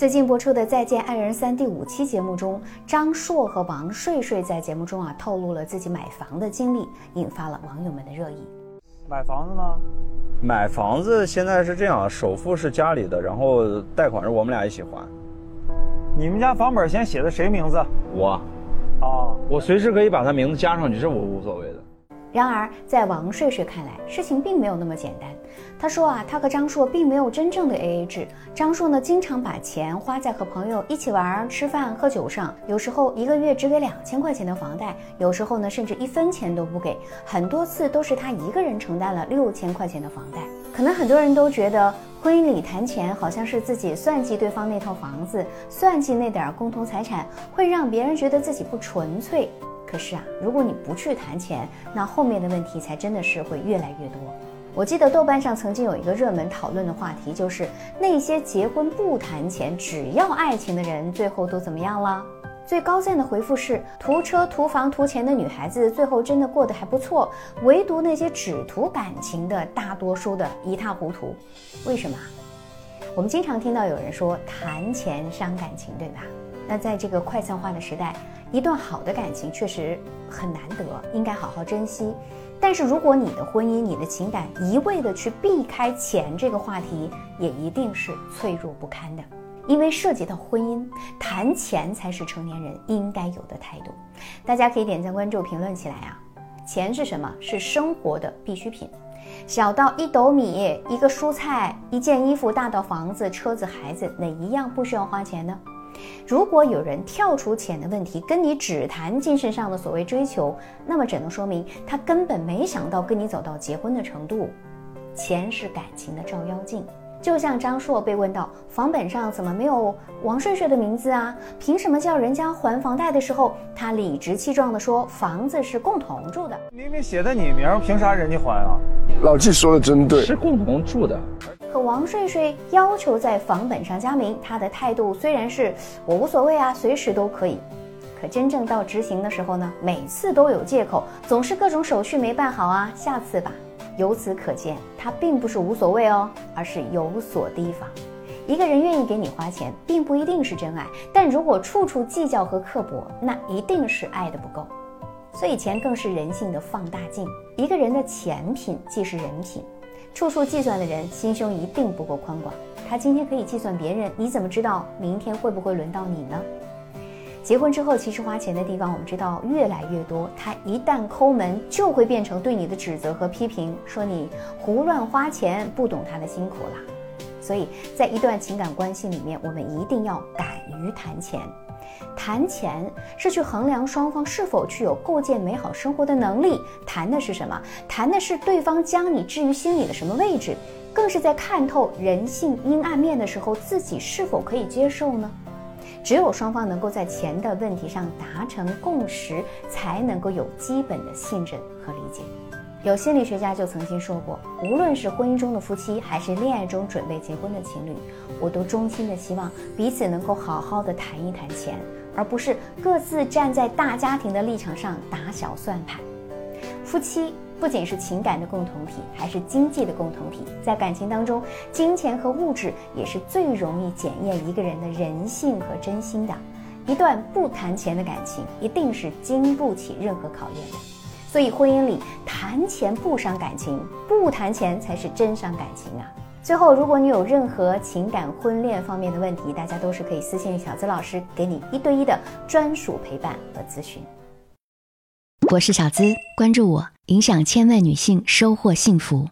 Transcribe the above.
最近播出的《再见爱人三》第五期节目中，张硕和王睡睡在节目中啊透露了自己买房的经历，引发了网友们的热议。买房子呢？买房子现在是这样，首付是家里的，然后贷款是我们俩一起还。你们家房本先写的谁名字？我，哦，我随时可以把他名字加上去，这我无所谓的。然而，在王睡睡看来，事情并没有那么简单。他说啊，他和张硕并没有真正的 AA 制。张硕呢，经常把钱花在和朋友一起玩、吃饭、喝酒上，有时候一个月只给两千块钱的房贷，有时候呢，甚至一分钱都不给。很多次都是他一个人承担了六千块钱的房贷。可能很多人都觉得，婚姻里谈钱好像是自己算计对方那套房子，算计那点共同财产，会让别人觉得自己不纯粹。可是啊，如果你不去谈钱，那后面的问题才真的是会越来越多。我记得豆瓣上曾经有一个热门讨论的话题，就是那些结婚不谈钱，只要爱情的人，最后都怎么样了？最高赞的回复是：图车、图房、图钱的女孩子，最后真的过得还不错。唯独那些只图感情的，大多数的一塌糊涂。为什么？我们经常听到有人说谈钱伤感情，对吧？那在这个快餐化的时代，一段好的感情确实很难得，应该好好珍惜。但是如果你的婚姻、你的情感一味的去避开钱这个话题，也一定是脆弱不堪的。因为涉及到婚姻，谈钱才是成年人应该有的态度。大家可以点赞、关注、评论起来啊！钱是什么？是生活的必需品，小到一斗米、一个蔬菜、一件衣服，大到房子、车子、孩子，哪一样不需要花钱呢？如果有人跳出钱的问题，跟你只谈精神上的所谓追求，那么只能说明他根本没想到跟你走到结婚的程度。钱是感情的照妖镜，就像张硕被问到房本上怎么没有王睡睡的名字啊？凭什么叫人家还房贷的时候，他理直气壮地说房子是共同住的，明明写的你名，凭啥人家还啊？老纪说的真对，是共同住的。可王睡睡要求在房本上加名，他的态度虽然是我无所谓啊，随时都可以。可真正到执行的时候呢，每次都有借口，总是各种手续没办好啊，下次吧。由此可见，他并不是无所谓哦，而是有所提防。一个人愿意给你花钱，并不一定是真爱，但如果处处计较和刻薄，那一定是爱的不够。所以钱更是人性的放大镜，一个人的钱品即是人品。处处计算的人，心胸一定不够宽广。他今天可以计算别人，你怎么知道明天会不会轮到你呢？结婚之后，其实花钱的地方我们知道越来越多。他一旦抠门，就会变成对你的指责和批评，说你胡乱花钱，不懂他的辛苦啦。所以在一段情感关系里面，我们一定要敢于谈钱。谈钱是去衡量双方是否具有构建美好生活的能力，谈的是什么？谈的是对方将你置于心里的什么位置，更是在看透人性阴暗面的时候，自己是否可以接受呢？只有双方能够在钱的问题上达成共识，才能够有基本的信任和理解。有心理学家就曾经说过，无论是婚姻中的夫妻，还是恋爱中准备结婚的情侣，我都衷心的希望彼此能够好好的谈一谈钱，而不是各自站在大家庭的立场上打小算盘。夫妻不仅是情感的共同体，还是经济的共同体。在感情当中，金钱和物质也是最容易检验一个人的人性和真心的。一段不谈钱的感情，一定是经不起任何考验的。所以，婚姻里谈钱不伤感情，不谈钱才是真伤感情啊！最后，如果你有任何情感婚恋方面的问题，大家都是可以私信小资老师，给你一对一的专属陪伴和咨询。我是小资，关注我，影响千万女性，收获幸福。